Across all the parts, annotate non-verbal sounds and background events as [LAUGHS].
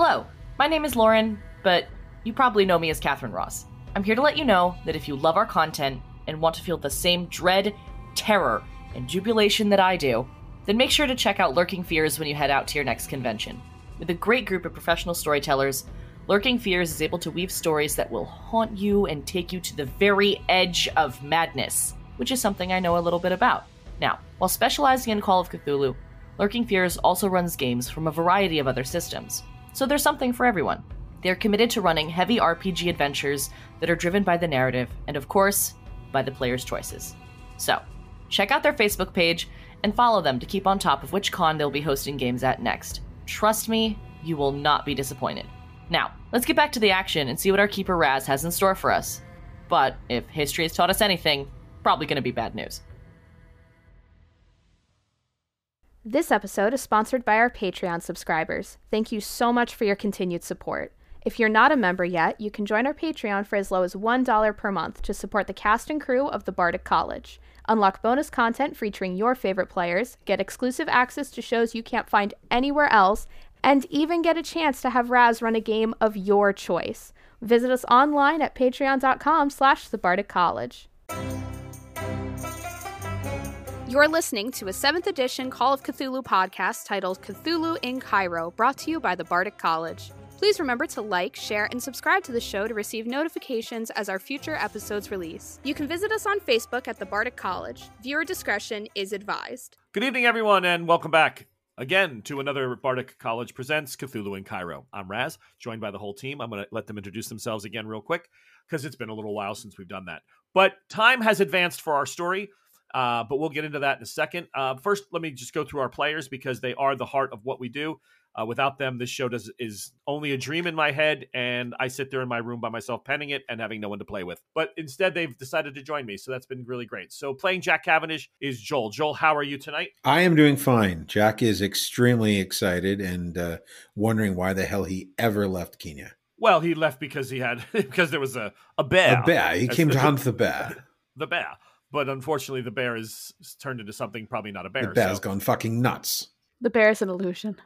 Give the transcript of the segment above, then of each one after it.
Hello, my name is Lauren, but you probably know me as Catherine Ross. I'm here to let you know that if you love our content and want to feel the same dread, terror, and jubilation that I do, then make sure to check out Lurking Fears when you head out to your next convention. With a great group of professional storytellers, Lurking Fears is able to weave stories that will haunt you and take you to the very edge of madness, which is something I know a little bit about. Now, while specializing in Call of Cthulhu, Lurking Fears also runs games from a variety of other systems, so there's something for everyone. They're committed to running heavy RPG adventures that are driven by the narrative and, of course, by the player's choices. So, check out their Facebook page and follow them to keep on top of which con they'll be hosting games at next. Trust me, you will not be disappointed. Now, let's get back to the action and see what our keeper Raz has in store for us. But if history has taught us anything, probably going to be bad news. This episode is sponsored by our Patreon subscribers. Thank you so much for your continued support. If you're not a member yet, you can join our Patreon for as low as $1 per month to support the cast and crew of the Bardic College. Unlock bonus content featuring your favorite players, get exclusive access to shows you can't find anywhere else, and even get a chance to have Raz run a game of your choice. Visit us online at patreon.com slash the College. You're listening to a 7th edition Call of Cthulhu podcast titled Cthulhu in Cairo, brought to you by the Bardic College. Please remember to like, share, and subscribe to the show to receive notifications as our future episodes release. You can visit us on Facebook at the Bardic College. Viewer discretion is advised. Good evening, everyone, and welcome back again to another Bardic College Presents Cthulhu in Cairo. I'm Raz, joined by the whole team. I'm going to let them introduce themselves again real quick because it's been a little while since we've done that. But time has advanced for our story. Uh, but we'll get into that in a second. Uh, first, let me just go through our players because they are the heart of what we do. Uh, without them, this show does is only a dream in my head, and I sit there in my room by myself penning it and having no one to play with. But instead, they've decided to join me, so that's been really great. So, playing Jack Cavendish is Joel. Joel, how are you tonight? I am doing fine. Jack is extremely excited and uh, wondering why the hell he ever left Kenya. Well, he left because he had [LAUGHS] because there was a a bear. A bear. He came to hunt [LAUGHS] the bear. The bear but unfortunately the bear is turned into something probably not a bear. The bear's so. gone fucking nuts. The bear is an illusion.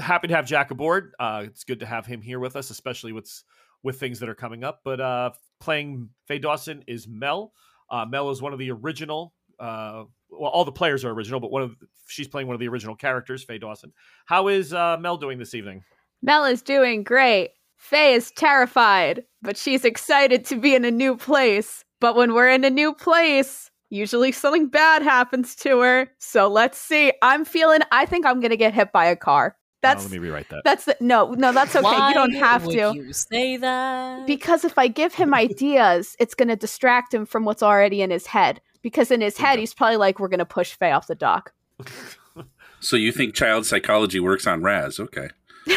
Happy to have Jack aboard. Uh, it's good to have him here with us, especially with with things that are coming up. But uh, playing Faye Dawson is Mel. Uh, Mel is one of the original. Uh, well, all the players are original, but one of the, she's playing one of the original characters, Faye Dawson. How is uh, Mel doing this evening? Mel is doing great. Faye is terrified, but she's excited to be in a new place. But when we're in a new place, usually something bad happens to her. So let's see. I'm feeling I think I'm gonna get hit by a car. That's oh, let me rewrite that. That's the, no, no, that's okay. Why you don't have would to. You say that Because if I give him ideas, it's gonna distract him from what's already in his head. Because in his head, he's probably like, "We're gonna push Faye off the dock." [LAUGHS] so you think child psychology works on Raz? Okay. [LAUGHS]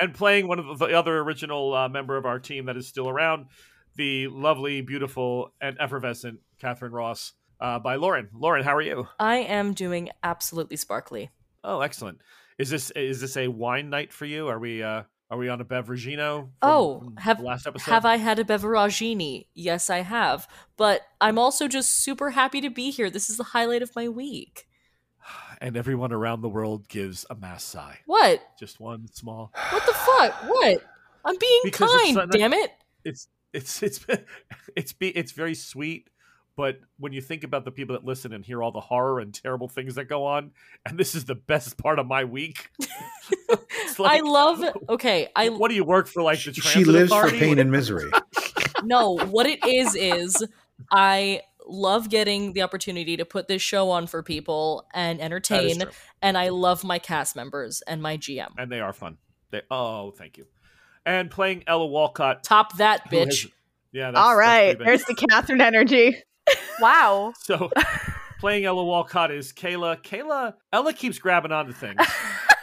and playing one of the other original uh, member of our team that is still around, the lovely, beautiful, and effervescent Catherine Ross uh, by Lauren. Lauren, how are you? I am doing absolutely sparkly. Oh, excellent. Is this is this a wine night for you? Are we uh, are we on a beveragino? Oh, have last episode? have I had a beveragini? Yes, I have. But I'm also just super happy to be here. This is the highlight of my week. [SIGHS] And everyone around the world gives a mass sigh. What? Just one small. What the fuck? What? I'm being Because kind. damn it. It's it's it's it's be it's very sweet. But when you think about the people that listen and hear all the horror and terrible things that go on, and this is the best part of my week. [LAUGHS] It's I like, love. Okay, I What do you work for? Like the She lives authority? for pain and [LAUGHS] misery. no. What it is is I love getting the opportunity to put this show on for people and entertain, and I love my cast members and my GM. and they are fun. They oh, thank you. And playing Ella Walcott. Top that bitch. has- yeah, that's, All that's there's the Catherine energy. [LAUGHS] wow. So [LAUGHS] playing Ella Walcott is Kayla. Kayla Ella keeps grabbing onto things. [LAUGHS]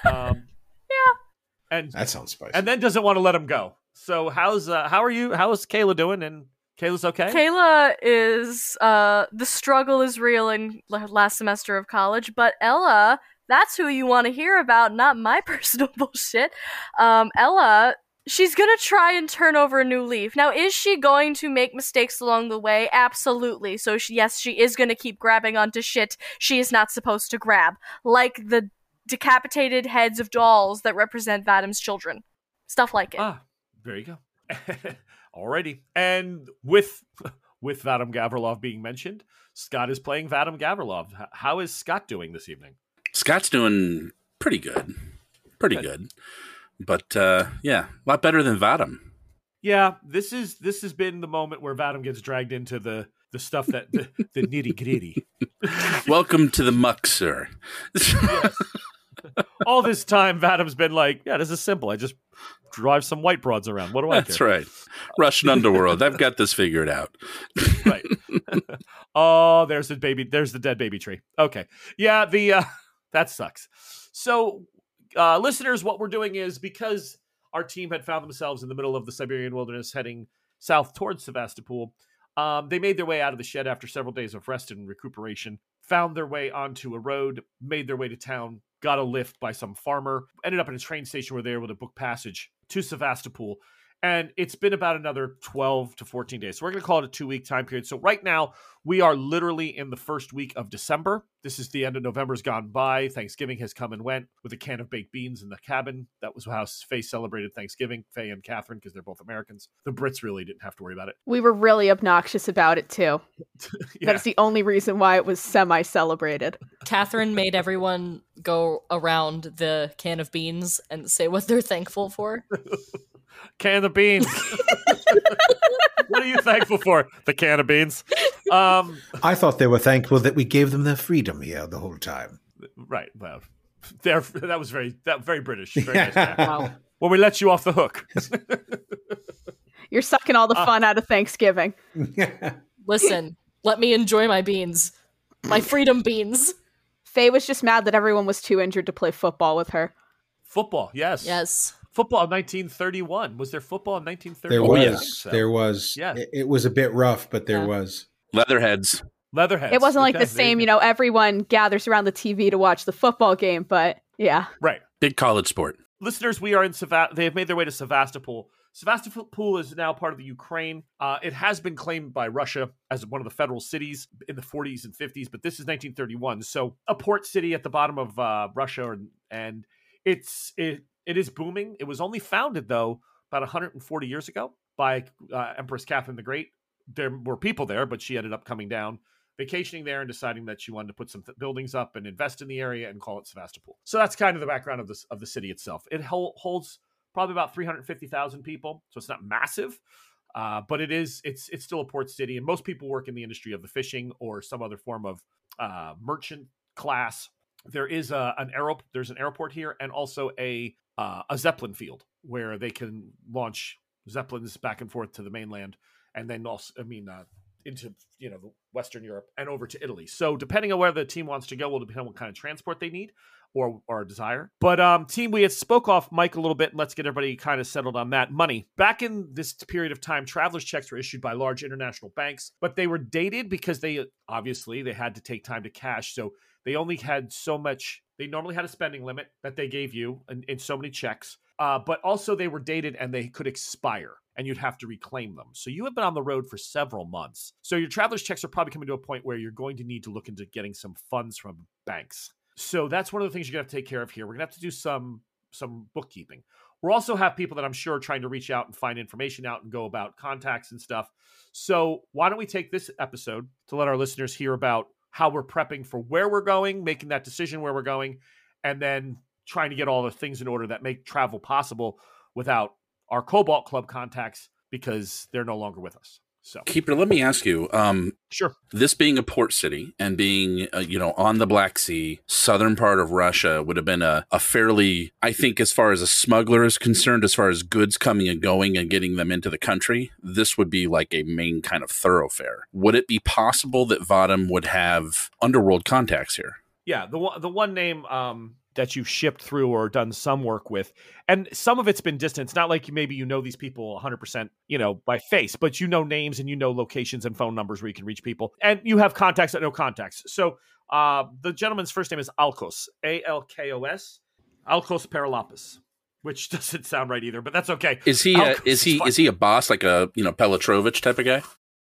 Um, Yeah. And That sounds spicy. and then doesn't want to let him go. So how's uh, how are you? How is Kayla doing? And Kayla's okay. Kayla is uh the struggle is real in l- last semester of college, but Ella, that's who you want to hear about, not my personal bullshit. Um Ella, she's going to try and turn over a new leaf. Now, is she going to make mistakes along the way? Absolutely. So she, yes, she is going to keep grabbing onto shit she is not supposed to grab, like the decapitated heads of dolls that represent Vadim's children. Stuff like it. Ah, there you go. [LAUGHS] Alrighty. And with [LAUGHS] with Vadim Gavrilov being mentioned, Scott is playing Vadim Gavrilov. H- How is Scott doing this evening? Scott's doing pretty good, pretty Good. good. But uh, yeah, a lot better than Vadim. Yeah, this is this has been the moment where Vadim gets dragged into the the stuff that the, the nitty gritty. [LAUGHS] Welcome to the muck, sir. All this time, Vadim's been like, "Yeah, this is simple. I just drive some white broads around. What do I That's care?" right. Russian underworld. I've got this figured out. right. [LAUGHS] oh, there's the baby. There's the dead baby tree. Okay. Yeah, the uh, [LAUGHS] that sucks. So, uh, listeners, what we're doing is because our team had found themselves in the middle of the Siberian wilderness, heading south towards Sevastopol. Um, they made their way out of the shed after several days of rest and recuperation. Found their way onto a road, made their way to town, got a lift by some farmer, ended up in a train station where they were able to book passage to Sevastopol and it's been about another 12 to 14 days. So we're going to call it a two week time period. So right now, we are literally in the first week of December. This is the end of November's gone by. Thanksgiving has come and went with a can of baked beans in the cabin. That was how Faye celebrated Thanksgiving, Faye and Catherine, because they're both Americans. The Brits really didn't have to worry about it. We were really obnoxious about it too. [LAUGHS] Yeah. That's the only reason why it was semi celebrated. Catherine made everyone go around the can of beans and say what they're thankful for. [LAUGHS] can of beans. [LAUGHS] what are you thankful for? The can of beans. Um, I thought they were thankful that we gave them their freedom here the whole time. right. Well. That was very that very British. Very nice, Wow. when we let you off the hook. You're sucking all the Uh, fun out of Thanksgiving. [LAUGHS] Listen, let me enjoy my beans. My freedom beans. Faye was just mad that everyone was too injured to play football with her. Football, yes. Yes. Football in 1931. Was there football in 1931? there Oh, was, yeah. So. there was. Yeah. It, it was a bit rough, but there Yeah. was. Leatherheads. Leatherheads. It wasn't like Okay, the same, you know, everyone gathers around the TV to watch the football game, but yeah. Right. Big college sport. Listeners, we are in Sevastopol. They have made their way to Sevastopol. Sevastopol is now part of the Ukraine. Uh, it has been claimed by Russia as one of the federal cities in the 40s and 50s, but this is 1931. So a port city at the bottom of uh, Russia, and, and it's it it is booming. It was only founded though about 140 years ago by uh, Empress Catherine the Great. There were people there, but she ended up coming down, vacationing there, and deciding that she wanted to put some th- buildings up and invest in the area and call it Sevastopol. So that's kind of the background of this of the city itself. It hol- holds probably about 350,000 people, so it's not massive. Uh, but it is it's it's still a port city, and most people work in the industry of the fishing or some other form of uh, merchant class. There is a, an aero there's an airport here, and also a uh, a zeppelin field where they can launch zeppelins back and forth to the mainland, and then also I mean uh, into you know Western Europe and over to Italy. So depending on where the team wants to go, will depend on what kind of transport they need or or desire. But um, team, we had spoke off Mike a little bit, and let's get everybody kind of settled on that. Money back in this period of time, travelers checks were issued by large international banks, but they were dated because they obviously they had to take time to cash, so they only had so much. They normally had a spending limit that they gave you in, in so many checks, uh, but also they were dated and they could expire and you'd have to reclaim them. So you have been on the road for several months. So your traveler's checks are probably coming to a point where you're going to need to look into getting some funds from banks. So that's one of the things you're gonna have to take care of here. We're gonna have to do some some bookkeeping. We'll also have people that I'm sure are trying to reach out and find information out and go about contacts and stuff. So why don't we take this episode to let our listeners hear about how we're prepping for where we're going, making that decision where we're going, and then trying to get all the things in order that make travel possible without our Cobalt Club contacts because they're no longer with us. So Keeper, let me ask you. Um, sure. this being a port city and being uh, you know on the black sea southern part of russia would have been a, a fairly i think as far as a smuggler is concerned as far as goods coming and going and getting them into the country this would be like a main kind of thoroughfare would it be possible that vadim would have underworld contacts here Yeah, the one the one name um, that you've shipped through or done some work with, and some of it's been distant. Not like you, maybe you know these people 100, percent you know, by face, but you know names and you know locations and phone numbers where you can reach people, and you have contacts that know contacts. So uh, the gentleman's first name is Alkos, A L K O S, Alkos Paralapis, which [LAUGHS] doesn't sound right either, but that's okay. is he a, is he is he a boss like a you know Pelotrovich type of guy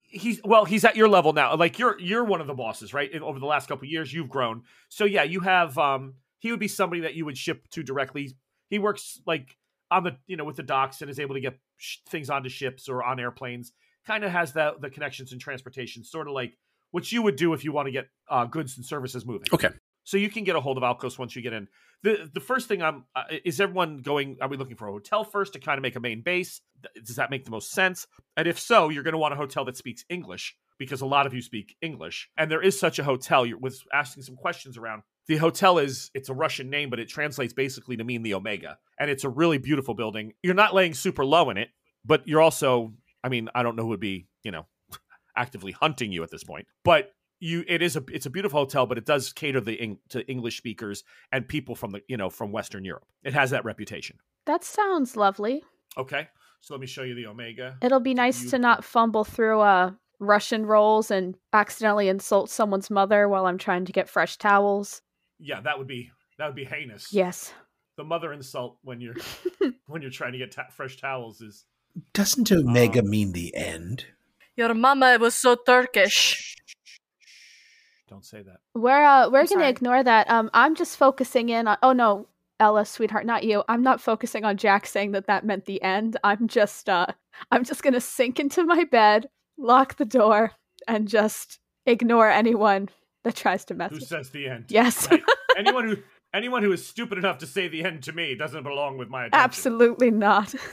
he's well he's at your level now like you're you're one of the bosses right over the last couple of years you've grown so yeah you have um he would be somebody that you would ship to directly. He works like on the you know with the docks and is able to get sh- things onto ships or on airplanes. Kind of has the the connections in transportation, sort of like what you would do if you want to get uh, goods and services moving. Okay. So you can get a hold of Alkos once you get in. the The first thing I'm uh, is everyone going? Are we looking for a hotel first to kind of make a main base? Does that make the most sense? And if so, you're going to want a hotel that speaks English because a lot of you speak English, and there is such a hotel. You're with asking some questions around. The hotel is it's a Russian name, but it translates basically to mean the Omega, and it's a really beautiful building. You're not laying super low in it, but you're also, I mean, I don't know who would be, you know, [LAUGHS] actively hunting you at this point, but you it is a it's a beautiful hotel but it does cater the to english speakers and people from the you know from western europe it has that reputation That sounds lovely. okay so let me show you the omega It'll be nice You- to not fumble through uh, Russian rolls and accidentally insult someone's mother while I'm trying to get fresh towels. Yeah that would be that would be heinous Yes. the mother insult when you're [LAUGHS] when you're trying to get ta- fresh towels is Doesn't Omega Um, mean the end? Your mama was so Turkish. don't say that We're uh, we're I'm gonna sorry. ignore that. Um, I'm just focusing in on. Oh no, Ella, sweetheart, not you. I'm not focusing on Jack saying that that meant the end. I'm just uh, I'm just gonna sink into my bed, lock the door, and just ignore anyone that tries to mess. who with says the end Yes, Right. [LAUGHS] anyone who anyone who is stupid enough to say the end to me doesn't belong with my attention. absolutely not. [LAUGHS]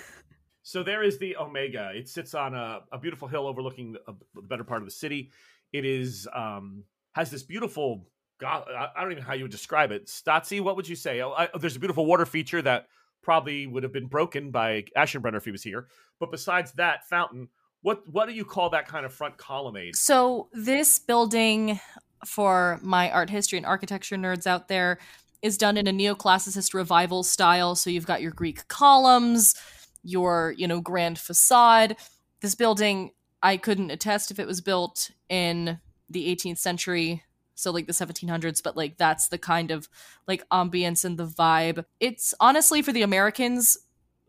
So there is the Omega. It sits on a, a beautiful hill overlooking the, the better part of the city. It is um has this beautiful. God, I I don't even know how you would describe it. Stotzi, what would you say? Oh, I, there's a beautiful water feature that probably would have been broken by Ashenbrenner if he was here. But besides that fountain, what what do you call that kind of front colonnade? So this building, for my art history and architecture nerds out there, is done in a neoclassicist revival style. So you've got your Greek columns, your you know grand facade. This building, I couldn't attest if it was built in the 18th century, so like the 1700s, but like that's the kind of like ambience and the vibe. It's honestly for the Americans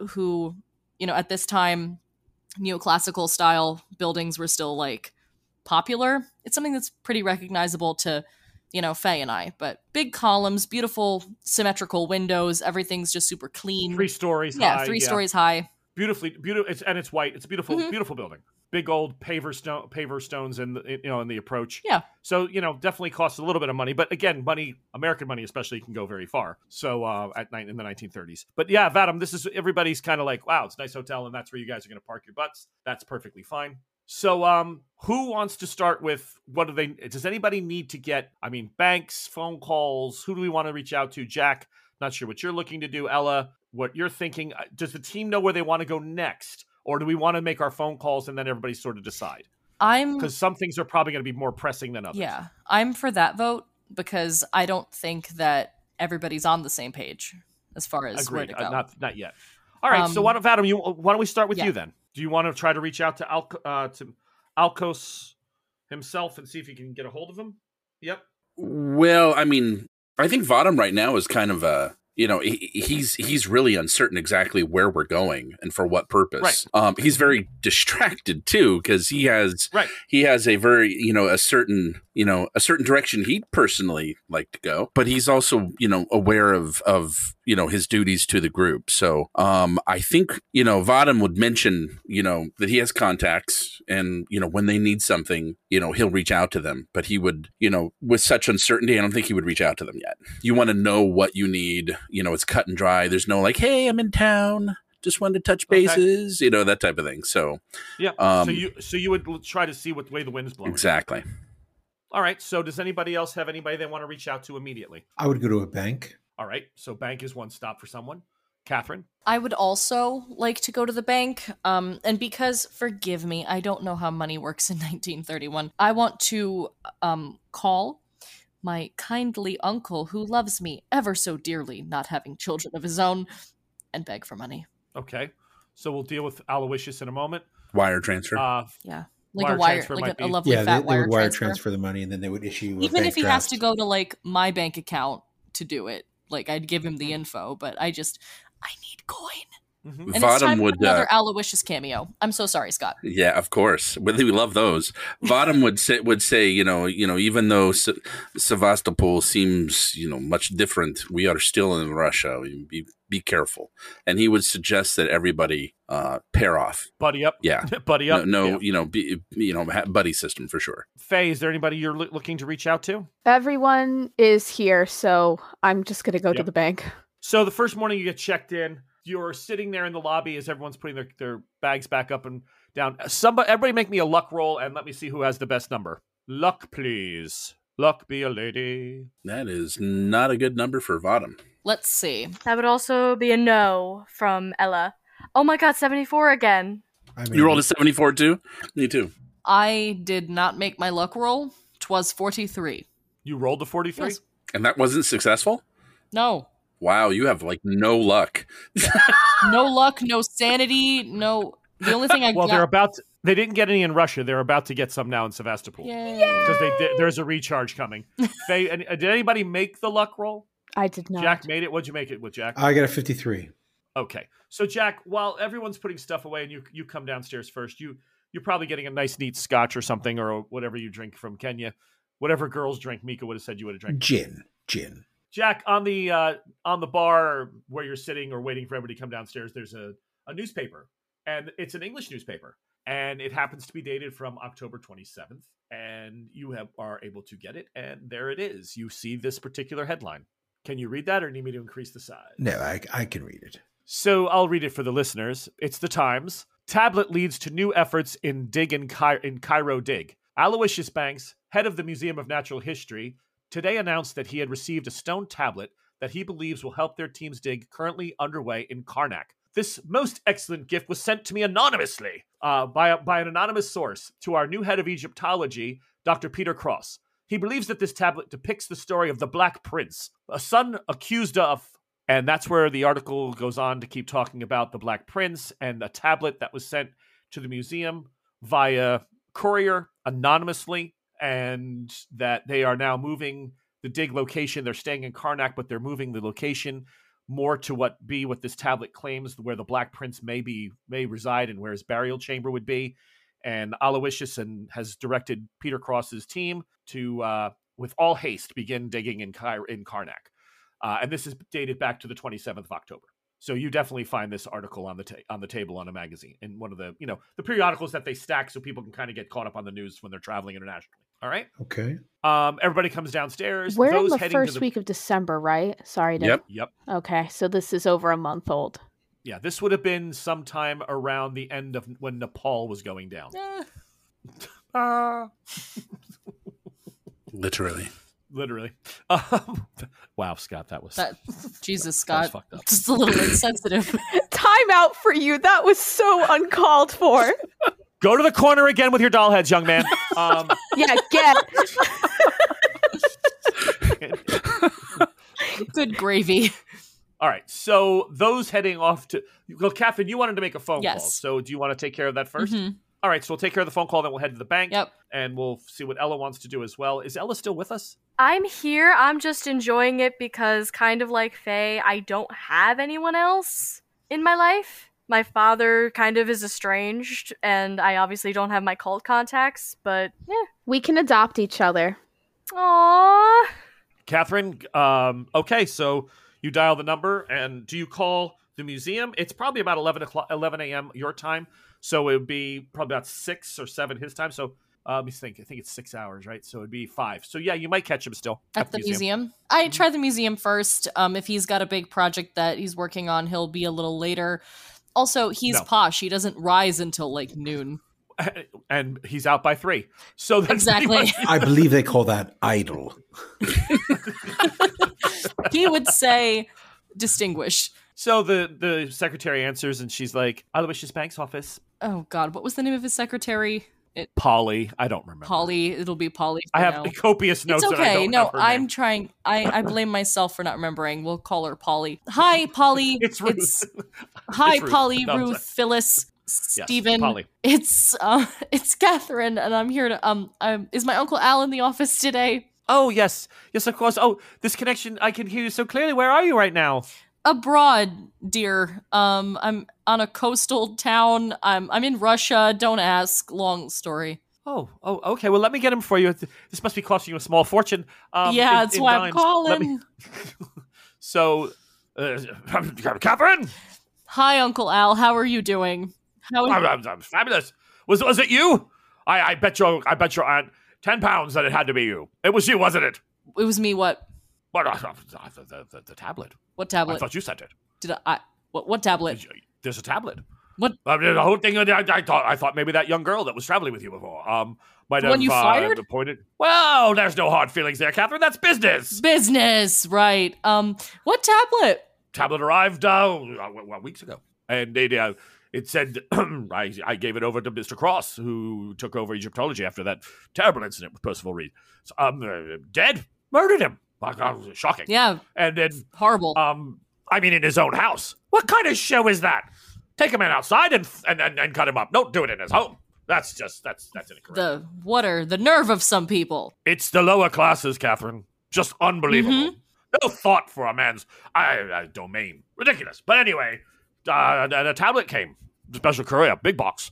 who, you know, at this time neoclassical style buildings were still like popular. It's something that's pretty recognizable to, you know, Faye and I. But big columns, beautiful symmetrical windows, everything's just super clean. Three stories yeah, high. three stories high. beautifully beautiful it's, and it's white it's a beautiful Mhm. beautiful building big old paver stone paver stones in the you know in the approach Yeah. so you know definitely costs a little bit of money but again money american money especially can go very far so uh at night in the 1930s but yeah vadim this is everybody's kind of like wow it's a nice hotel and that's where you guys are going to park your butts that's perfectly fine so um who wants to start with what do they does anybody need to get i mean banks phone calls who do we want to reach out to? Jack not sure what you're looking to do. Ella what you're thinking. Uh, does the team know where they want to go next? Or do we want to make our phone calls and then everybody sort of decide? I'm because some things are probably going to be more pressing than others. Yeah, I'm for that vote because I don't think that everybody's on the same page as far as where agreed. to go. Uh, not not yet. All right so Um, why don't Vadim, you why don't we start with yeah. you then do you want to try to reach out to Al, uh, to alkos himself and see if you can get a hold of him yep Well, I mean, I think Vadim right now is kind of a you know he, he's he's really uncertain exactly where we're going and for what purpose. Right. Um, he's very distracted too because he has right he has a very you know a certain you know a certain direction he'd personally like to go but he's also you know aware of of you know his duties to the group. So um i think you know Vadim would mention you know that he has contacts and you know when they need something you know he'll reach out to them. But he would you know with such uncertainty i don't think he would reach out to them yet. You want to know what you need. You know it's cut and dry. There's no like hey i'm in town. Just wanted to touch Okay. bases you know that type of thing. So yeah. Um, so you so you would try to see what way the wind's blowing. Exactly. All right. So does anybody else have anybody they want to reach out to immediately? I would go to a bank. All right so bank is one stop for someone catherine I would also like to go to the bank. Um, and because, forgive me, I don't know how money works in [LAUGHS] 1931, I want to um, call my kindly uncle who loves me ever so dearly, not having children of his own, and beg for money. okay so we'll deal with aloysius in a moment wire transfer uh Yeah. Like Wire a wire, transfer like might a, a lovely yeah, they, fat they wire, would wire transfer. transfer. the money and then they would issue. A Even bank if he has to go to like my bank account to do it, like I'd give him Mm-hmm. the info, but I just, I need coin. Mhm. And it's time Vadim for would another uh, Aloysius cameo. I'm so sorry, Scott. Yeah, of course. We we love those. Vadim would say would say, you know, you know, even though Se- Sevastopol seems, you know, much different, we are still in Russia. Be be careful. And he would suggest that everybody uh, pair off. Buddy up. Yeah. [LAUGHS] Buddy up. no Yeah. you know, be, you know, ha- buddy system for sure. Faye, is there anybody you're loo- looking to reach out to? Everyone is here, so I'm just gonna go to the bank. So the first morning you get checked in, you're sitting there in the lobby as everyone's putting their, their bags back up and down. Somebody, everybody, make me a luck roll and let me see who has the best number. Luck, please. Luck be a lady. That is not a good number for Vadim. Let's see. That would also be a no from Ella. Oh my god, 74 again. I mean, You rolled a 74 too? Me too. I did not make my luck roll. Twas 43. You rolled a 43? Yes. And that wasn't successful? No. Wow, you have like no luck. [LAUGHS] No luck, no sanity, no. The only thing I Well, got. they're about to, they didn't get any in Russia. They're about to get some now in Sevastopol. Yay. Because they did, there's a recharge coming. [LAUGHS] Faye, any- uh, did anybody make the luck roll? I did not. Jack made it. What'd you make it with Jack? I got a 53. Okay. So Jack, while everyone's putting stuff away and you you come downstairs first, you you're probably getting a nice neat scotch or something or whatever you drink from Kenya. Whatever girls drink, Mika would have said you would have drank. Gin. Gin. Jack, on the uh on the bar where you're sitting or waiting for everybody to come downstairs, there's a, a newspaper. And it's an English newspaper. And it happens to be dated from October 27th. And you have are able to get it. And there it is. You see this particular headline. Can you read that or need me to increase the size? No, I, I can read it. So I'll read it for the listeners. It's the Times. Tablet leads to new efforts in dig in, in Cairo dig. Aloysius Banks, head of the Museum of Natural History, today announced that he had received a stone tablet that he believes will help their team's dig currently underway in Karnak. This most excellent gift was sent to me anonymously uh, by, by an anonymous source to our new head of Egyptology, Dr. Peter Cross. He believes that this tablet depicts the story of the Black Prince, a son accused of and that's where the article goes on to keep talking about the Black Prince and a tablet that was sent to the museum via courier anonymously, and that they are now moving the dig location. They're staying in Karnak, but they're moving the location more to what be what this tablet claims where the Black Prince may be may reside and where his burial chamber would be. And Aloysius and has directed Peter Cross's team to, uh, with all haste, begin digging in, Ky- in Karnak. Uh, and this is dated back to the 27th of October. So you definitely find this article on the ta- on the table on a magazine in one of the you know the periodicals that they stack so people can kind of get caught up on the news when they're traveling internationally. All right. Okay. Um, everybody comes downstairs. We're in the heading first to the, week of December, right? Sorry to. Yep. Yep. Okay, so this is over a month old. Yeah, this would have been sometime around the end of when Nepal was going down. Eh, [LAUGHS] Ah. Literally. Literally. Um, [LAUGHS] wow, Scott, that was that Jesus, [LAUGHS] that was Scott. fucked up. Just a little insensitive. Time out for you. That was so uncalled for. Go to the corner again with your doll heads, young man. [LAUGHS] Um, yeah, get. Good gravy. All right. So those heading off to well, Catherine, you wanted to make a phone call. So do you want to take care of that 1st Mhm. All right. So we'll take care of the phone call, then we'll head to the bank. Yep. And we'll see what Ella wants to do as well. Is Ella still with us? I'm here. I'm just enjoying it because, kind of like Faye, I don't have anyone else in my life. My father kind of is estranged, and I obviously don't have my cult contacts, but yeah. We can adopt each other. Aww. Catherine, um, okay, so you dial the number, and do you call the museum? It's probably about 11 o'clock, 11 a.m. your time, so it would be probably about 6 or 7 his time, so uh, let me think. I think it's 6 hours, right? So it'd be 5. So yeah, you might catch him still At the museum. I try the museum first. Um, if he's got a big project that he's working on, he'll be a little later. Also, he's No. posh. He doesn't rise until like noon. [LAUGHS] And he's out by 3. So that's Exactly. much- I believe they call that idle. [LAUGHS] he would say distinguish. So the the secretary answers, and she's like, "Aloysius Banks' office." Oh God, what was the name of his secretary? Polly, I don't remember. Polly. It'll be Polly. I have now. [LAUGHS] copious notes. It's I okay. don't No, I'm trying. I, I blame myself for not remembering. We'll call her Polly. Hi, Polly. [LAUGHS] It's Ruth. [LAUGHS] hi, It's Ruth. Polly, No, Ruth. Phyllis, Stephen. Polly. It's uh, it's Catherine, and I'm here to um, um, is my uncle Al in the office today? Oh yes, yes, of course. Oh, this connection, I can hear you so clearly. Where are you right now? Abroad, dear. Um, I'm on a coastal town. I'm I'm in Russia. Don't ask. Long story. Oh, oh, okay. Well, let me get him for you. This must be costing you a small fortune. Um, yeah, in- that's in why I'm dimes. Me- calling. [LAUGHS] so, uh, [LAUGHS] Catherine, Hi, Uncle Al. How are you doing? How I'm, I'm- I'm fabulous. Was was it you? I, I bet your I bet your aunt ten pounds that it had to be you. It was you, wasn't it? it was me. What? What uh, the, the, the, the tablet? What tablet? I thought you sent it. Did I? I what? What tablet? There's a tablet. What? I mean, the whole thing. I, I thought I thought maybe that young girl that was traveling with you before um might The have you uh, fired? pointed. Well, there's no hard feelings there, Catherine. That's business. Business, right? Um, what tablet? tablet arrived uh, well, well, weeks ago, and it uh, it said [CLEARS THROAT] I, I gave it over to Mister Cross, who took over Egyptology after that terrible incident with Percival Reed. So, um, uh, dead, murdered him. Shocking. Yeah, And then, horrible. um, I mean, in his own house. What kind of show is that? Take a man outside and and, and, and cut him up. Don't do it in his home. That's just that's that's incorrect. the what are the nerve of some people? It's the lower classes, Catherine. Just unbelievable. No thought for a man's uh, uh, domain. Ridiculous. But anyway, uh, the, the tablet came. Special courier, big box.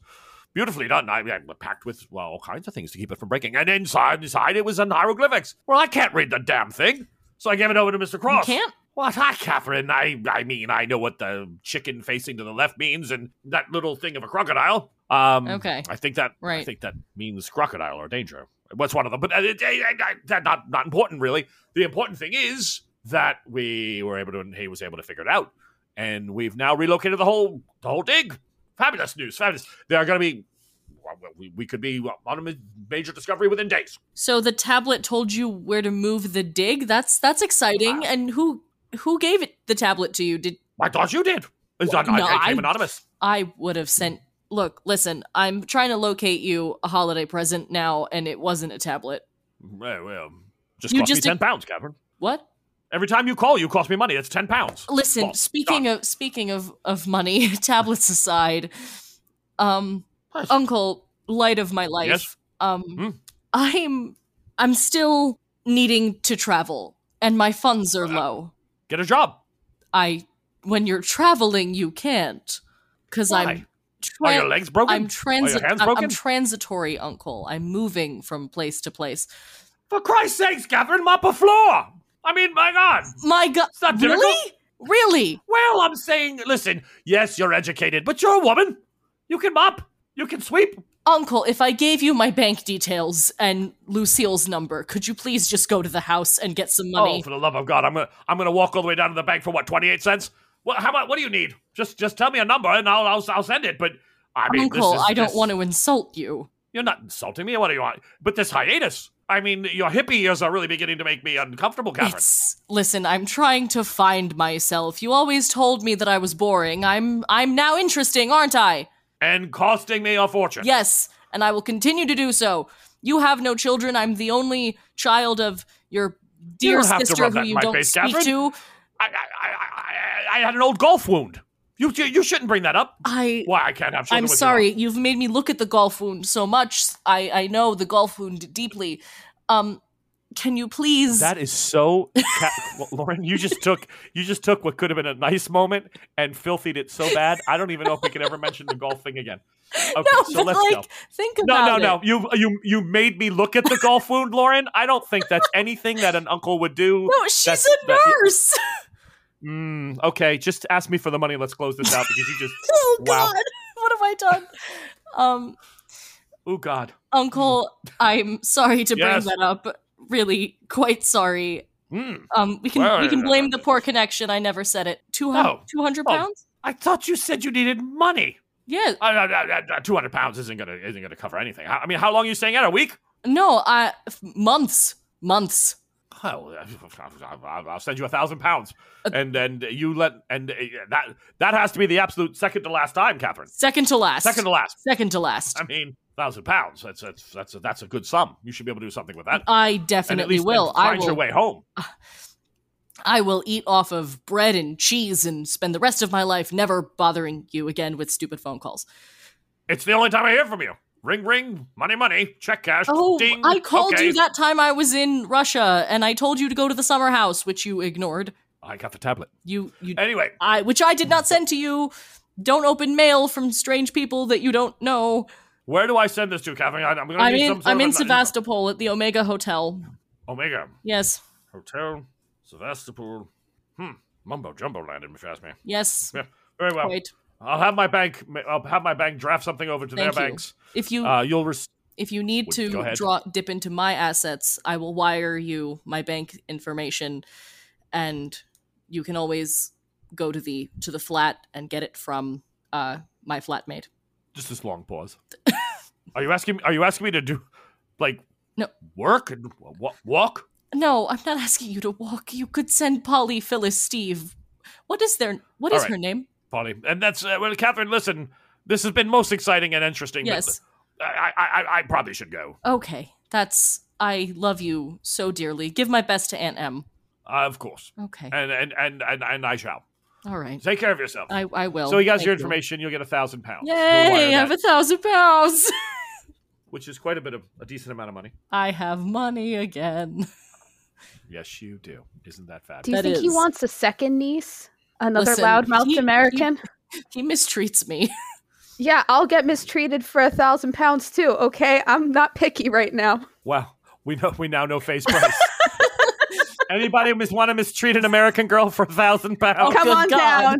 Beautifully done. I, I packed with well, all kinds of things to keep it from breaking. And inside, inside it was in hieroglyphics. Well, I can't read the damn thing, so I gave it over to Mister You Cross. can't. What, hi, Catherine? I, I mean, I know what the chicken facing to the left means, and that little thing of a crocodile. Um, Okay. I think that I think that means crocodile or danger. What's one of them? But uh, it, not not important really. The important thing is that we were able to, and he was able to figure it out, and we've now relocated the whole the whole dig. Fabulous news, fabulous. They are going to be. well, We, we could be on a major discovery within days. So the tablet told you where to move the dig. That's that's exciting. Wow. And who who gave it the tablet to you? Did I thought you did. It's Well, not, no, I, I came I- anonymous. I would have sent? Look, listen. I'm trying to locate you a holiday present now, and it wasn't a tablet. Well, well just You cost just me ten pounds, Catherine. What? Every time you call, you cost me money. That's ten pounds. Listen, speaking of speaking of of money, [LAUGHS] tablets aside, um, Yes. Uncle, light of my life, Yes? um, Hmm. I'm I'm still needing to travel, and my funds are Uh, low. Get a job. I when you're traveling, you can't because I'm. Are your legs broken? I'm transit. I'm, I'm transitory, Uncle. I'm moving from place to place. For Christ's sakes, Catherine, mop a floor. I mean, my God. My God, It's not difficult. really, really? Well, I'm saying, listen, yes, you're educated, but you're a woman. You can mop. You can sweep. Uncle, if I gave you my bank details and Lucille's number, could you please just go to the house and get some money? Oh, for the love of God, I'm gonna I'm gonna walk all the way down to the bank for what, 28 cents? What how about what do you need? Just just tell me a number and I'll I'll, I'll send it. But I mean, Uncle, is- I don't this- want to insult you. You're not insulting me. What do you want? But this hiatus. I mean, your hippie years are really beginning to make me uncomfortable, Catherine. It's listen, I'm trying to find myself. You always told me that I was boring. I'm I'm now interesting, aren't I? And costing me a fortune. Yes, and I will continue to do so. You have no children. I'm the only child of your dear to sister who you don't face, speak Catherine. to. I, I, I, I, I had an old golf wound. You, you you shouldn't bring that up. I Why I can't have I'm sorry. You've made me look at the golf wound so much. I I know the golf wound deeply. Um, can you please? That is so, Ca- [LAUGHS] Lauren. You just took you just took what could have been a nice moment and filthied it so bad. I don't even know if we can ever mention the golf thing again. [LAUGHS] Okay, no, so let's like, go. think No, about no, it. no. You you you made me look at the golf wound, Lauren. I don't think that's anything that an uncle would do. [LAUGHS] No, she's That's- a that- nurse. Mm, okay, just ask me for the money. Let's close this out because you just. [LAUGHS] oh Wow. God, [LAUGHS] what have I done? Um, Oh God. Uncle, I'm sorry to bring that up. Really, quite sorry. Mm. Um, we can Well, we can uh, blame the poor connection. I never said it. Two hundred Oh. two hundred Oh. pounds. I thought you said you needed money. Yeah. Uh, Two hundred pounds isn't gonna isn't gonna cover anything. I mean, how long are you staying at? A week? No, I f- months, months. Oh, I'll send you a thousand pounds, Uh, and and you let and uh, that that has to be the absolute second to last time, Catherine. Second to last. Second to last. Second to last. I mean, thousand pounds. That's that's that's a, that's a good sum. You should be able to do something with that. I definitely will. then I find will. your way home. I will eat off of bread and cheese and spend the rest of my life never bothering you again with stupid phone calls. It's the only time I hear from you. Ring, ring, money, money, check cash. Oh, ding. I called okay. you that time I was in Russia, and I told you to go to the summer house, which you ignored. I got the tablet. You you Anyway, I which I did not send to you. Don't open mail from strange people that you don't know. where do I send this to, Catherine? I- I'm going to I'm in some I'm in Sevastopol at the Omega Hotel. Omega Yes. Hotel, Sevastopol. Hmm. Mumbo jumbo landed, if you ask me. Yes. Yeah, very well. Quite. I'll have my bank. I'll have my bank draft something over to Thank their you. banks. If you Uh, you'll. Res- if you need Would- to draw dip into my assets, I will wire you my bank information and you can always go to the to the flat and get it from uh my flatmate. just this long pause. [LAUGHS] are you asking? Are you asking me to do, like, No. work and wa- walk? No, I'm not asking you to walk. You could send Polly, Phyllis, Steve. What is their what All is right. her name? Polly. And that's uh, well, Catherine. Listen, this has been most exciting and interesting. Yes. I, I, I, I probably should go. Okay. That's I love you so dearly. Give my best to Aunt M. Uh, of course, Okay. and and, and and and I shall All right. take care of yourself. I I will. so he has Thank your information. You'll get a thousand pounds. Yay! I have a thousand pounds. [LAUGHS] which is quite a bit of a decent amount of money. I have money again. [LAUGHS] Yes, you do. Isn't that fabulous? Do you That think he wants a second niece? Another Listen, loudmouthed he- American? [LAUGHS] He mistreats me. [LAUGHS] Yeah, I'll get mistreated for a thousand pounds too, okay? I'm not picky right now. Wow, we know we now know face price. [LAUGHS] Anybody mis- want to mistreat an American girl for a thousand pounds? Come on God. down.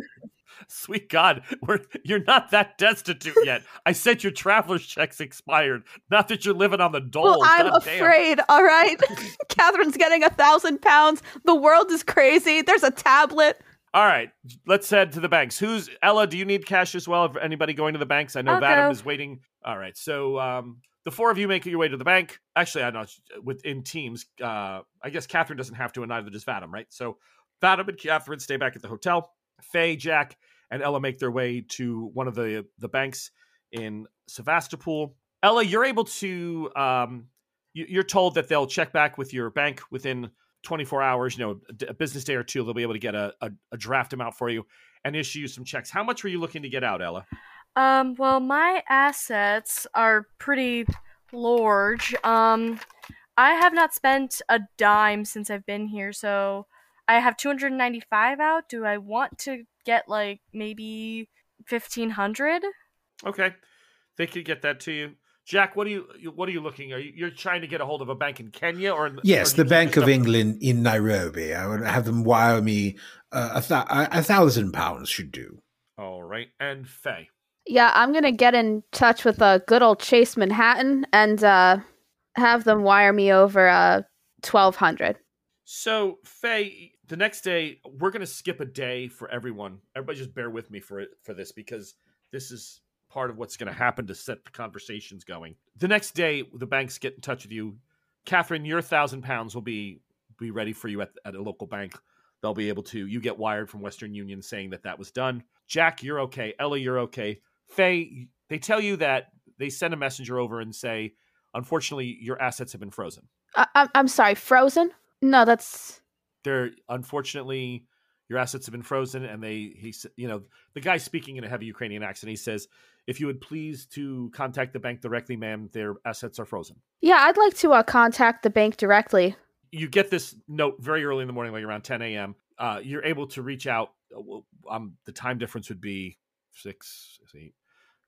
Sweet God, we're, you're not that destitute yet. I said your traveler's check's expired. Not that you're living on the dole. Well, I'm God damn. afraid, all right? Catherine's getting a thousand pounds. The world is crazy. There's a tablet. All right, let's head to the banks. Who's Ella? Do you need cash as well? If anybody going to the banks, I know I'll Vadim go. is waiting. All right, so um, the four of you make your way to the bank. Actually, I know within teams. Uh, I guess Catherine doesn't have to, and neither does Vadim, right? So Vadim and Catherine stay back at the hotel. Faye, Jack, and Ella make their way to one of the the banks in Sevastopol. Ella, you're able to. Um, you, you're told that they'll check back with your bank within 24 hours. You know, a business day or two. They'll be able to get a, a, a draft amount for you and issue you some checks. How much were you looking to get out, Ella? Um, well, my assets are pretty large. Um, I have not spent a dime since I've been here, so I have 295 out. Do I want to get like maybe 1500? Okay, they could get that to you. Jack, what are you you- what are you looking? Are you you're trying to get a hold of a bank in Kenya or in, Yes, or the Bank of England in Nairobi. I would have them wire me uh, a, th- a thousand pounds should do. All right, and Faye. Yeah, I'm going to get in touch with uh, good old Chase Manhattan and uh, have them wire me over uh, 1200 So Faye, the next day we're gonna skip a day for everyone. Everybody, just bear with me for it for this because this is part of what's gonna happen to set the conversations going. The next day, the banks get in touch with you. Catherine, your thousand pounds will be be ready for you at, at a local bank. They'll be able to. You get wired from Western Union saying that that was done. Jack, you're okay. Ella, you're okay. Faye, they tell you that they send a messenger over and say, unfortunately, your assets have been frozen. I- I'm-, I'm sorry, Frozen? No, that's. they're unfortunately your assets have been frozen and they he you know the guy speaking in a heavy ukrainian accent he says if you would please to contact the bank directly ma'am their assets are frozen. Yeah, I'd like to uh, contact the bank directly. you get this note very early in the morning like around 10 a.m uh, you're able to reach out uh, um, the time difference would be six eight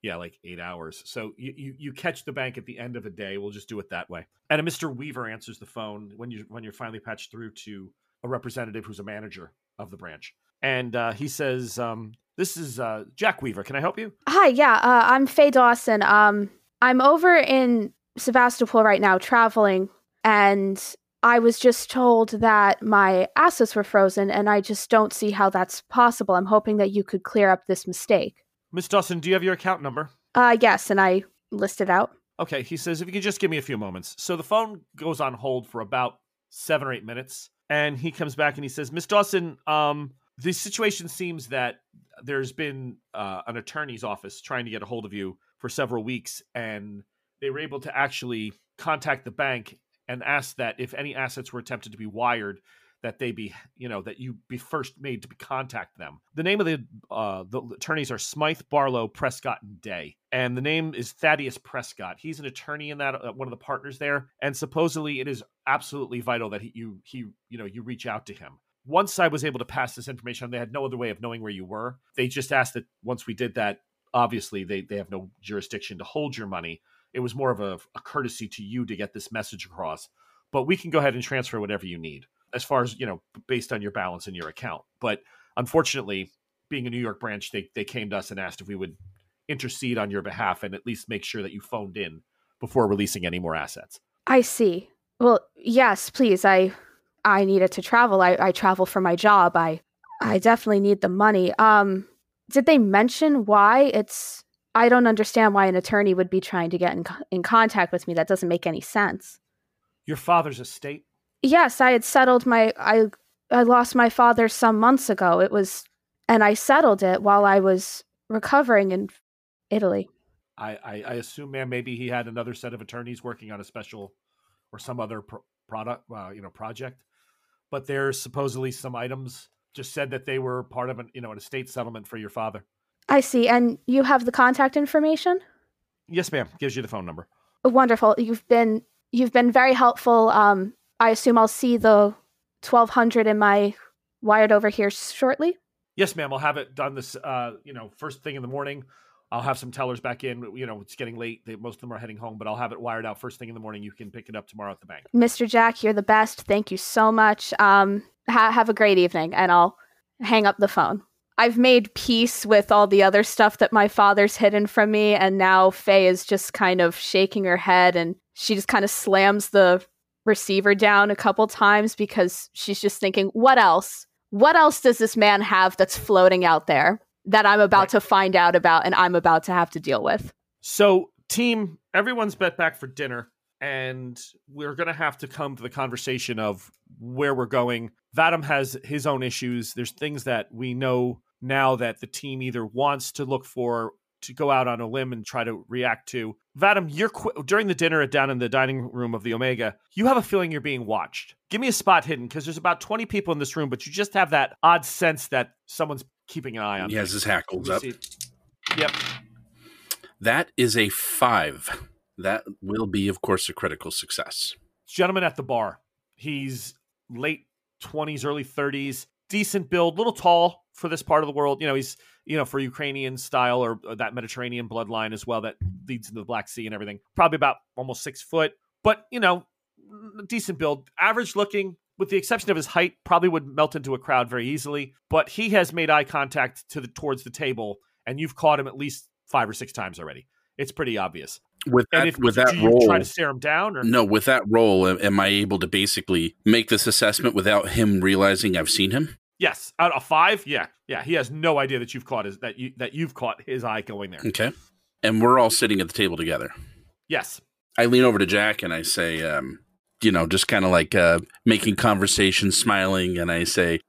yeah like eight hours. So you, you you catch the bank at the end of a day. We'll just do it that way. And a mr weaver answers the phone when you when you're finally patched through to a representative who's a manager of the branch. And uh, he says um, this is uh, jack weaver can i help you Hi, yeah, uh, I'm Faye Dawson. Um, I'm over in Sevastopol right now traveling, and I was just told that my assets were frozen, and I just don't see how that's possible. I'm hoping that you could clear up this mistake. miss dawson do you have your account number Uh, yes, and I listed out. Okay, he says, if you could just give me a few moments. So the phone goes on hold for about seven or eight minutes, and he comes back and he says, Miss Dawson, um, the situation seems that there's been uh, an attorney's office trying to get a hold of you for several weeks, and they were able to actually contact the bank and ask that if any assets were attempted to be wired, that they be, you know, that you be first made to contact them. The name of the uh, the attorneys are Smythe, Barlow, Prescott, and Day, and the name is Thaddeus Prescott. He's an attorney in that uh, one of the partners there, and supposedly it is absolutely vital that he, you he you know you reach out to him. Once I was able to pass this information on, they had no other way of knowing where you were. They just asked that once we did that, obviously they, they have no jurisdiction to hold your money. It was more of a, a courtesy to you to get this message across. But we can go ahead and transfer whatever you need as far as, you know, based on your balance in your account. But unfortunately, being a New York branch, they, they came to us and asked if we would intercede on your behalf and at least make sure that you phoned in before releasing any more assets. I see. Well, yes, please. I I needed to travel. I, I travel for my job. I I definitely need the money. Um did they mention why it's I don't understand why an attorney would be trying to get in, in contact with me. That doesn't make any sense. Your father's estate? Yes, I had settled my I I lost my father some months ago. It was and I settled it while I was recovering in Italy. I, I, I assume, ma'am, maybe he had another set of attorneys working on a special or some other pro- product, uh, you know, project. But there's supposedly some items just said that they were part of an, you know, an estate settlement for your father. I see. And you have the contact information? Yes, ma'am. Gives you the phone number. Wonderful. You've been you've been very helpful. Um, I assume I'll see the twelve hundred in my wired over here shortly. Yes, ma'am. I'll have it done this, uh, you know, first thing in the morning. I'll have some tellers back in. You know, it's getting late. They, most of them are heading home, but I'll have it wired out first thing in the morning. You can pick it up tomorrow at the bank. Mr. Jack, you're the best. Thank you so much. Um, ha- have a great evening, and I'll hang up the phone. I've made peace with all the other stuff that my father's hidden from me, and now Faye is just kind of shaking her head, and she just kind of slams the receiver down a couple times because she's just thinking, what else? What else does this man have that's floating out there? That I'm about right. to find out about and I'm about to have to deal with. So, team, everyone's bet back for dinner, and we're going to have to come to the conversation of where we're going. Vadim has his own issues. There's things that we know now that the team either wants to look for to go out on a limb and try to react to. Vadim, you're qu- during the dinner down in the dining room of the Omega. You have a feeling you're being watched. Give me a spot hidden because there's about 20 people in this room, but you just have that odd sense that someone's keeping an eye on. He has his hackles up. Yep. That is a five. That will be, of course, a critical success. Gentleman at the bar. He's late 20s, early 30s, decent build, little tall for this part of the world. You know, he's, you know, for Ukrainian style or, or that Mediterranean bloodline as well that leads into the Black Sea and everything. Probably about almost six foot, but, you know, decent build, average looking, with the exception of his height, probably would melt into a crowd very easily. But he has made eye contact to the towards the table, and you've caught him at least five or six times already. It's pretty obvious. With that, if, with that roll, try to stare him down. Or? No, with that roll, am I able to basically make this assessment without him realizing I've seen him? Yes, out of five, yeah, yeah. He has no idea that you've caught his that you that you've caught his eye going there. Okay, and we're all sitting at the table together. Yes, I lean over to Jack and I say, um, you know, just kind of like uh, making conversation, smiling, and I say,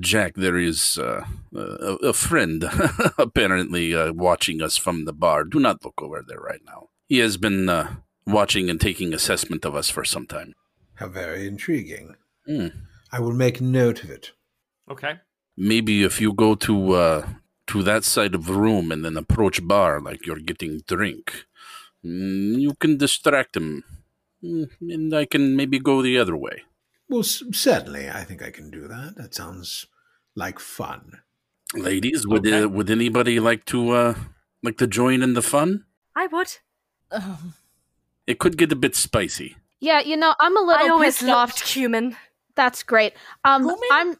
Jack, there is uh, a, a, friend [LAUGHS] apparently uh, watching us from the bar. Do not look over there right now. He has been uh, watching and taking assessment of us for some time. How very intriguing. Mm. I will make note of it. Okay. Maybe if you go to uh, to that side of the room and then approach bar like you're getting drink, mm, you can distract him and I can maybe go the other way. Well, certainly, I think I can do that. That sounds like fun. Ladies, would okay. uh, would anybody like to uh, like to join in the fun? I would. Um, [SIGHS] it could get a bit spicy. Yeah, you know, I'm a little I always pissed loved cumin. That's great. Um, Cumin? I'm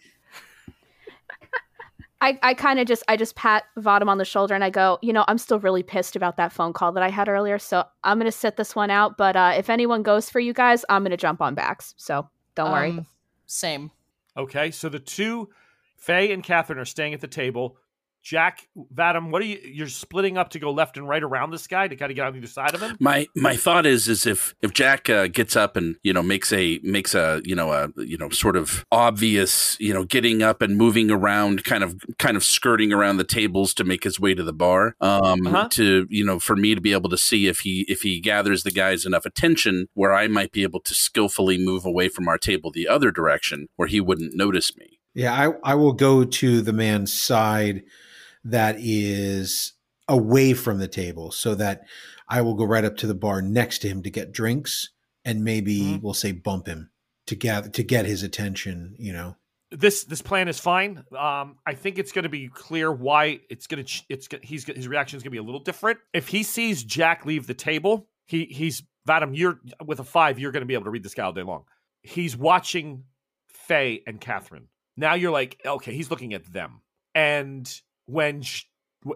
I, I kind of just I just pat Vadim on the shoulder and I go, you know, I'm still really pissed about that phone call that I had earlier, so I'm gonna sit this one out. But uh, if anyone goes for you guys, I'm gonna jump on backs. So don't worry. Um, same. Okay, so the two, Faye and Catherine, are staying at the table. Jack, Vadim, what are you? You're splitting up to go left and right around this guy to kind of get on either side of him. My my thought is is if if Jack uh, gets up and you know makes a makes a you know a you know sort of obvious you know getting up and moving around, kind of kind of skirting around the tables to make his way to the bar. Um, uh-huh. to you know for me to be able to see if he if he gathers the guys enough attention where I might be able to skillfully move away from our table the other direction where he wouldn't notice me. Yeah, I I will go to the man's side that is away from the table so that I will go right up to the bar next to him to get drinks and maybe mm-hmm. we'll say bump him to get to get his attention, you know. this this plan is fine. Um, I think it's going to be clear why it's going to it's gonna, he's his reaction is going to be a little different. If he sees Jack leave the table, he he's Vadim. You're with a five. You're going to be able to read this guy all day long. He's watching Faye and Catherine. Now you're like, okay, he's looking at them. And when sh-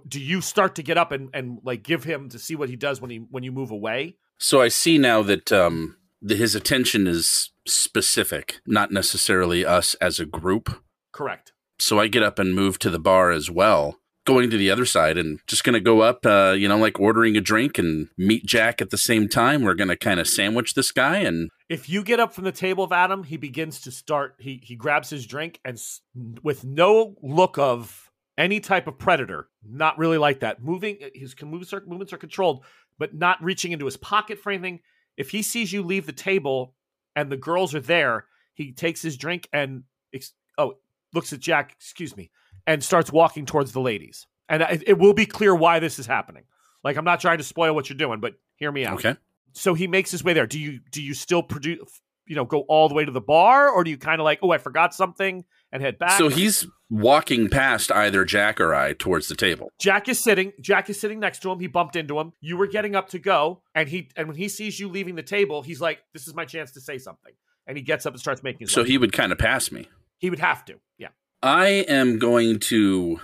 do you start to get up and and like give him to see what he does when he when you move away? So I see now that um, the, his attention is specific, not necessarily us as a group. Correct. So I get up and move to the bar as well, going to the other side and just going to go up, uh, you know, like ordering a drink and meet Jack at the same time. We're going to kind of sandwich this guy and If you get up from the table Vadim, he begins to start. He he grabs his drink and s- with no look of any type of predator, not really like that. Moving his movements are, movements are controlled, but not reaching into his pocket for anything. If he sees you leave the table and the girls are there, he takes his drink and ex- oh looks at Jack. Excuse me, and starts walking towards the ladies. And it, it will be clear why this is happening. Like I'm not trying to spoil what you're doing, but hear me out okay. so he makes his way there. Do you do you still produce you know go all the way to the bar or do you kind of like oh I forgot something and head back? So he's walking past either Jack or I towards the table. Jack is sitting. Jack is sitting next to him. He bumped into him. You were getting up to go, and he and when he sees you leaving the table, he's like, "This is my chance to say something." And he gets up and starts making his So he would kind of pass me. he would have to. Yeah. I am going to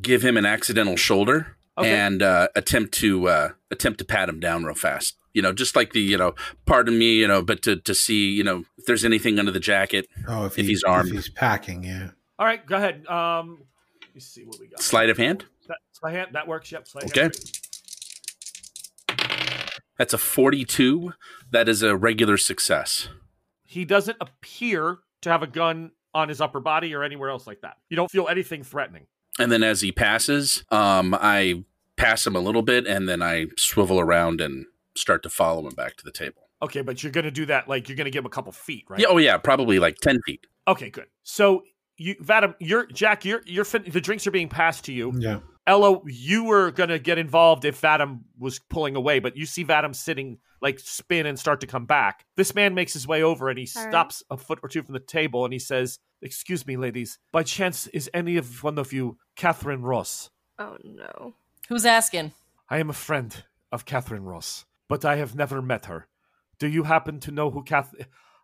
give him an accidental shoulder Okay. and uh, attempt to uh, attempt to pat him down real fast. You know, just like the you know, pardon me, you know, but to to see you know if there's anything under the jacket, Oh, if, If he- he's armed. if he's packing, yeah. All right. Go ahead. Um. Let me see what we got. sleight of hand. That, sleight hand. That works. Yep. Sleight Okay. hand. That's a 42. That is a regular success. He doesn't appear to have a gun on his upper body or anywhere else like that. You don't feel anything threatening. And then as he passes, um, I pass him a little bit, and then I swivel around and start to follow him back to the table. Okay, but you're gonna do that like you're gonna give him a couple feet, right? Yeah. Oh yeah. Probably like 10 feet. Okay, good. So you, Vadim, you're Jack. You're you're fin- the drinks are being passed to you. Yeah. Ella, you were gonna get involved if Vadim was pulling away, but you see Vadim sitting like spin and start to come back. This man makes his way over and he All right. stops a foot or two from the table and he says, "Excuse me, ladies. By chance, is any of one of you Catherine Ross? Oh no. Who's asking? I am a friend of Catherine Ross, but I have never met her. Do you happen to know who Kath?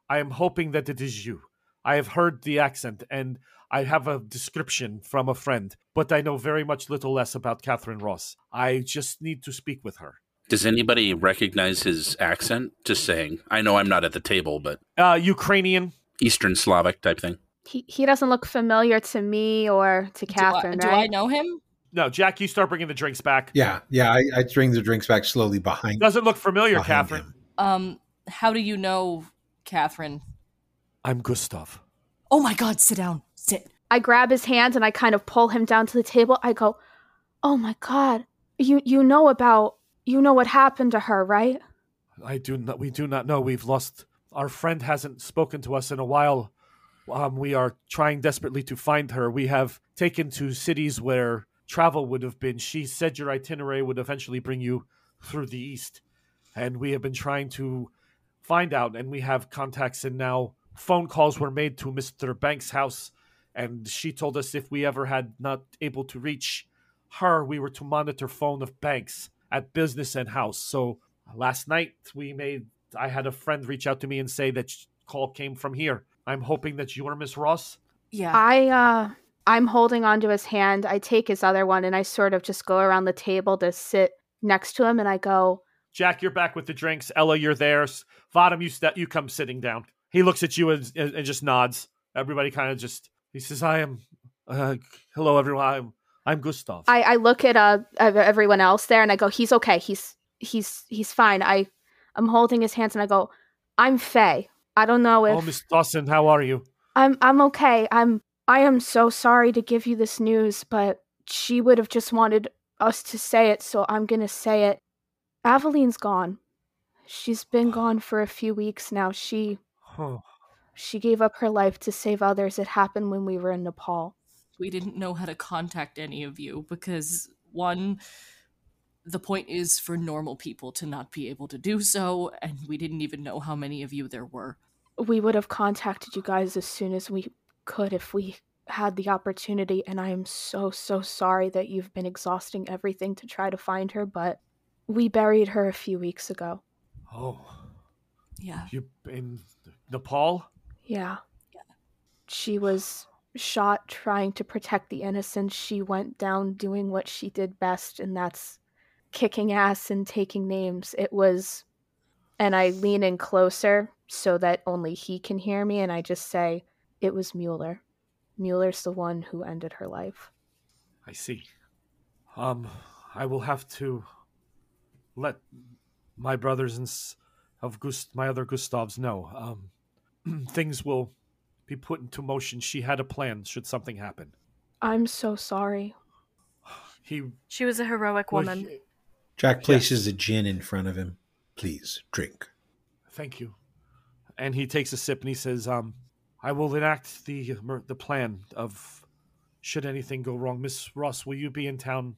I am hoping that it is you. I have heard the accent and I have a description from a friend, but I know very much little less about Catherine Ross. I just need to speak with her. Does anybody recognize his accent? Just saying. I know I'm not at the table, but Uh, Ukrainian. Eastern Slavic type thing. He he doesn't look familiar to me or to Do I- Catherine, do, I, know him? No, Jack, you start bringing the drinks back. Yeah. Yeah. I, I bring the drinks back slowly behind, Doesn't look familiar, Catherine. him. Um, how do you know Catherine? I'm Gustav. Oh my god, sit down. Sit. I grab his hand and I kind of pull him down to the table. I go, "Oh my god. You you know about you know what happened to her, right?" I do not. We do not know. We've lost. Our friend hasn't spoken to us in a while. Um, we are trying desperately to find her. We have taken to cities where travel would have been. She said your itinerary would eventually bring you through the east, and we have been trying to find out. And we have contacts, and now phone calls were made to Mister Banks' house, and she told us if we ever had not able to reach her, we were to monitor phone of Banks at business and house. So last night we made i had a friend reach out to me and say that call came from here i'm hoping that you are miss ross Yeah. I uh I'm holding onto his hand. I take his other one and I sort of just go around the table to sit next to him and I go, jack you're back with the drinks ella you're there Vadim, you you come sitting down he looks at you and, and, and just nods everybody kind of just he says i am uh, hello everyone i'm i'm gustav I, I look at uh everyone else there and I go, he's okay. He's he's he's fine. I I'm holding his hands and I go, I'm Faye. I don't know if oh miss dawson how are you I'm I'm okay. I'm I am so sorry to give you this news, but she would have just wanted us to say it, so I'm gonna say it. Aveline's gone. She's been [SIGHS] gone for a few weeks now. She Huh. she gave up her life to save others. It happened when we were in Nepal. we didn't know how to contact any of you because one the point is for normal people to not be able to do so and we didn't even know how many of you there were We would have contacted you guys as soon as we could if we had the opportunity. And I am so, so sorry that you've been exhausting everything to try to find her, but we buried her a few weeks ago. Oh, Yeah. you in Nepal? Yeah. She was shot trying to protect the innocent. She went down doing what she did best, and that's kicking ass and taking names. It was. And I lean in closer so that only he can hear me, and I just say, it was Mueller. Mueller's the one who ended her life. I see. Um, I will have to let my brothers and of Gust- my other Gustavs know. Um, [CLEARS THROAT] things will be put into motion. She had a plan should something happen. I'm so sorry. He She was a heroic well, woman. he- Jack places a gin in front of him. Please drink. thank you. And he takes a sip and he says, "Um, I will enact the the plan of should anything go wrong. Miss Ross, will you be in town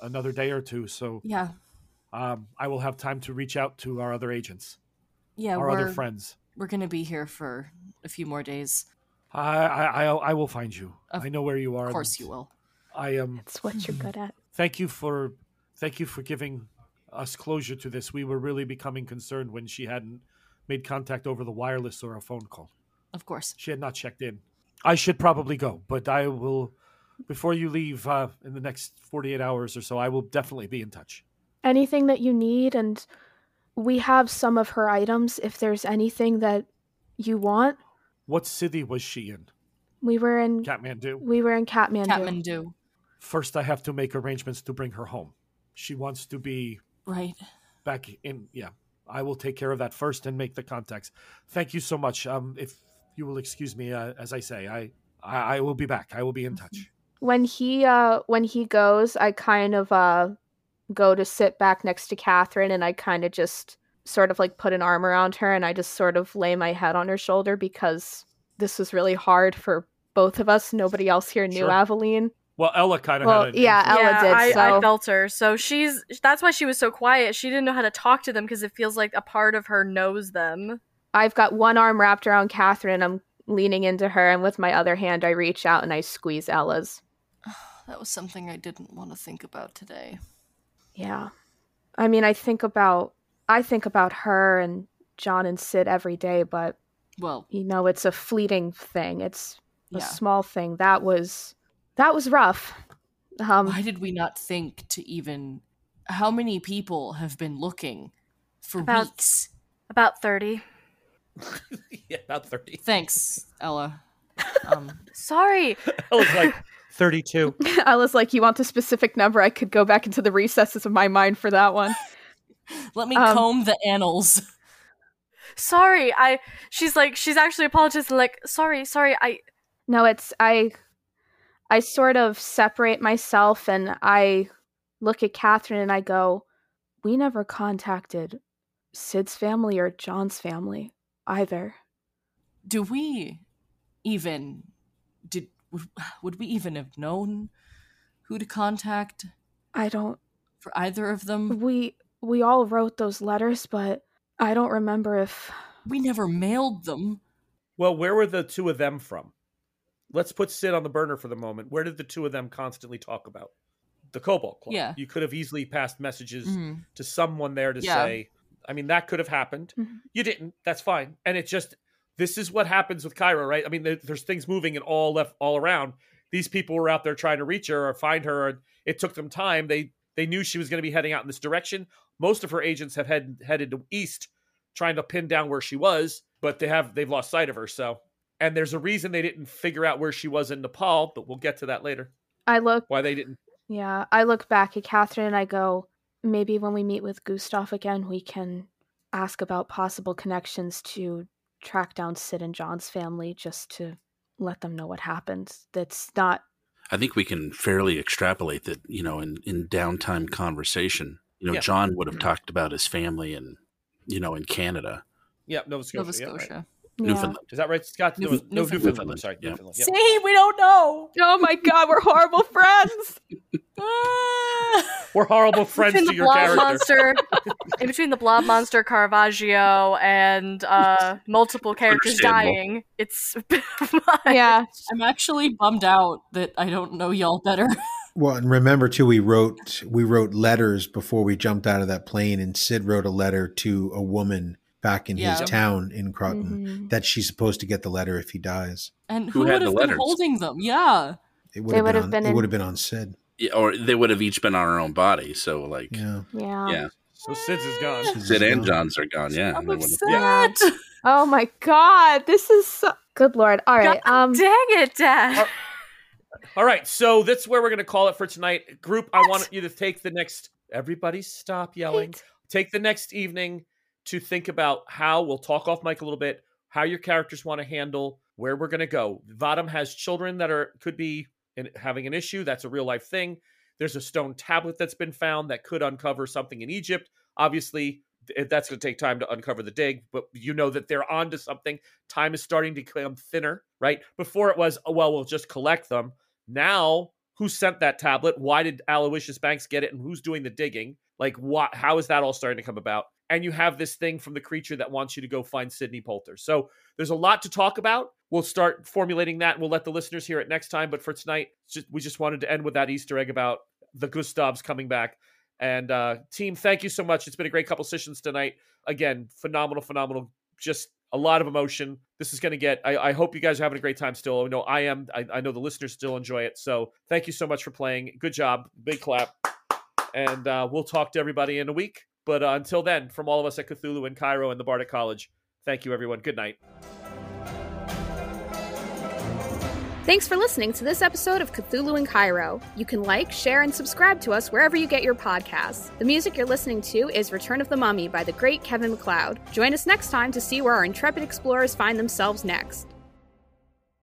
another day or two? So Yeah. um, I will have time to reach out to our other agents, Yeah. our other friends. we're gonna be here for a few more days. I, I, I, I will find you. Of I know where you are. Of course you will. I am. It's what you're good at. Thank you for, thank you for giving us closure to this. We were really becoming concerned when she hadn't made contact over the wireless or a phone call. Of course. She had not checked in. I should probably go, but I will. Before you leave uh, in the next forty-eight hours or so, I will definitely be in touch. Anything that you need, and we have some of her items if there's anything that you want. What city was she in? We were in Kathmandu. we were in Kathmandu. Kathmandu. First, I have to make arrangements to bring her home. She wants to be Right. back in yeah i will take care of that first and make the contacts thank you so much um if you will excuse me uh, as i say i I, I will be back i will be in touch When he uh when he goes, I kind of uh go to sit back next to Catherine and I kind of just sort of like put an arm around her and I just sort of lay my head on her shoulder because this was really hard for both of us. Nobody else here knew Sure. Aveline. well ella kind of Well, had a, yeah, Ella yeah, did, I, I felt her. So she's that's why she was so quiet. She didn't know how to talk to them because it feels like a part of her knows them. I've got one arm wrapped around Catherine I'm leaning into her and with my other hand I reach out and I squeeze Ella's. [SIGHS] That was something I didn't want to think about today. Yeah. I mean, I think about I think about her and John and Sid every day, but Well, you know, it's a fleeting thing. It's a yeah. small thing. That was that was rough. Um Why did we not think to even how many people have been looking for About- weeks? About thirty. [LAUGHS] yeah about 30 Thanks, Ella. [LAUGHS] Um, Sorry. ella's like [LAUGHS] 32 Ella's like, you want the specific number? I could go back into the recesses of my mind for that one. let me Um, comb the annals. Sorry. I she's like she's actually apologizing like sorry, sorry. I No, it's I I sort of separate myself and I look at Catherine and I go, We never contacted Sid's family or John's family either. Do we even did would, would we even have known who to contact I don't for either of them? we we all wrote those letters, but I don't remember if We never mailed them. well where were the two of them from let's put sid on the burner for the moment where did the two of them constantly talk about the cobalt club Yeah. you could have easily passed messages Mhm. to someone there to Yeah. say i mean that could have happened Mhm. you didn't that's fine and it just this is what happens with Cairo, right? I mean, there, there's things moving and all left all around. These people were out there trying to reach her or find her. It took them time. They they knew she was going to be heading out in this direction. Most of her agents have head, headed to east, trying to pin down where she was, but they have they've lost sight of her. So, and there's a reason they didn't figure out where she was in Nepal, but we'll get to that later. I look Why they didn't? yeah, I look back at Catherine and I go, maybe when we meet with Gustav again, we can ask about possible connections to track down Sid and John's family just to let them know what happened. That's not I think we can fairly extrapolate that, you know, in, in downtime conversation, you know, Yeah. John would have mm-hmm. talked about his family and, you know, in Canada, Yeah, Nova Scotia. Nova yeah, right. Scotia. yeah. Newfoundland. Is that right, Scott? Newf- no, Newfoundland. Newfoundland. I'm sorry, Yeah. Newfoundland. yeah. See, we don't know. Oh my god, we're horrible friends. We're horrible friends between to the your blob character. monster, in between the blob monster Caravaggio and uh, multiple characters dying, it's [LAUGHS] a bit of a- Yeah. [LAUGHS] I'm actually bummed out that I don't know y'all better. [LAUGHS] Well, and remember too, we wrote we wrote letters before we jumped out of that plane, and Sid wrote a letter to a woman back in Yeah. his town in Croton Mhm. that she's supposed to get the letter if he dies. And Who who, had would the have been letters? holding them? Yeah. It would They have would been, have on, been it would have been on Sid. Yeah, or they would have each been on her own body. So like, Yeah. Yeah. yeah, So Sid's is gone. Sid's Sid is and gone. John's are gone. Yeah, I'm they would've- upset. Oh my god, this is so good lord. All right. God Um dang it, Dad! All [LAUGHS] right, so that's where we're going to call it for tonight. Group, I want you to take the next. Everybody, stop yelling. Take the next evening to think about how we'll talk off mic a little bit, how your characters want to handle where we're going to go. Vadim has children that are could be in, having an issue. That's a real life thing. There's a stone tablet that's been found that could uncover something in Egypt. Obviously, that's going to take time to uncover the dig, but you know that they're onto something. Time is starting to become thinner, right? Before it was, oh, well, we'll just collect them. Now, who sent that tablet? Why did Aloysius Banks get it? And who's doing the digging? Like, what? How is that all starting to come about? And you have this thing from the creature that wants you to go find Sidney Poulter. So there's a lot to talk about. We'll start formulating that. We'll let the listeners hear it next time. But for tonight, just, we just wanted to end with that Easter egg about the Gustavs coming back. And uh, team, thank you so much. It's been a great couple sessions tonight. Again, phenomenal, phenomenal. Just a lot of emotion. This is going to get. I, I hope you guys are having a great time still. I know I am. I, I know the listeners still enjoy it. So thank you so much for playing. Good job. Big clap. And uh, we'll talk to everybody in a week. But uh, until then, from all of us at Cthulhu and Cairo and the Bardic College, thank you, everyone. Good night. Thanks for listening to this episode of Cthulhu in Cairo. You can like, share, and subscribe to us wherever you get your podcasts. The music you're listening to is Return of the Mummy by the great Kevin MacLeod. Join us next time to see where our intrepid explorers find themselves next.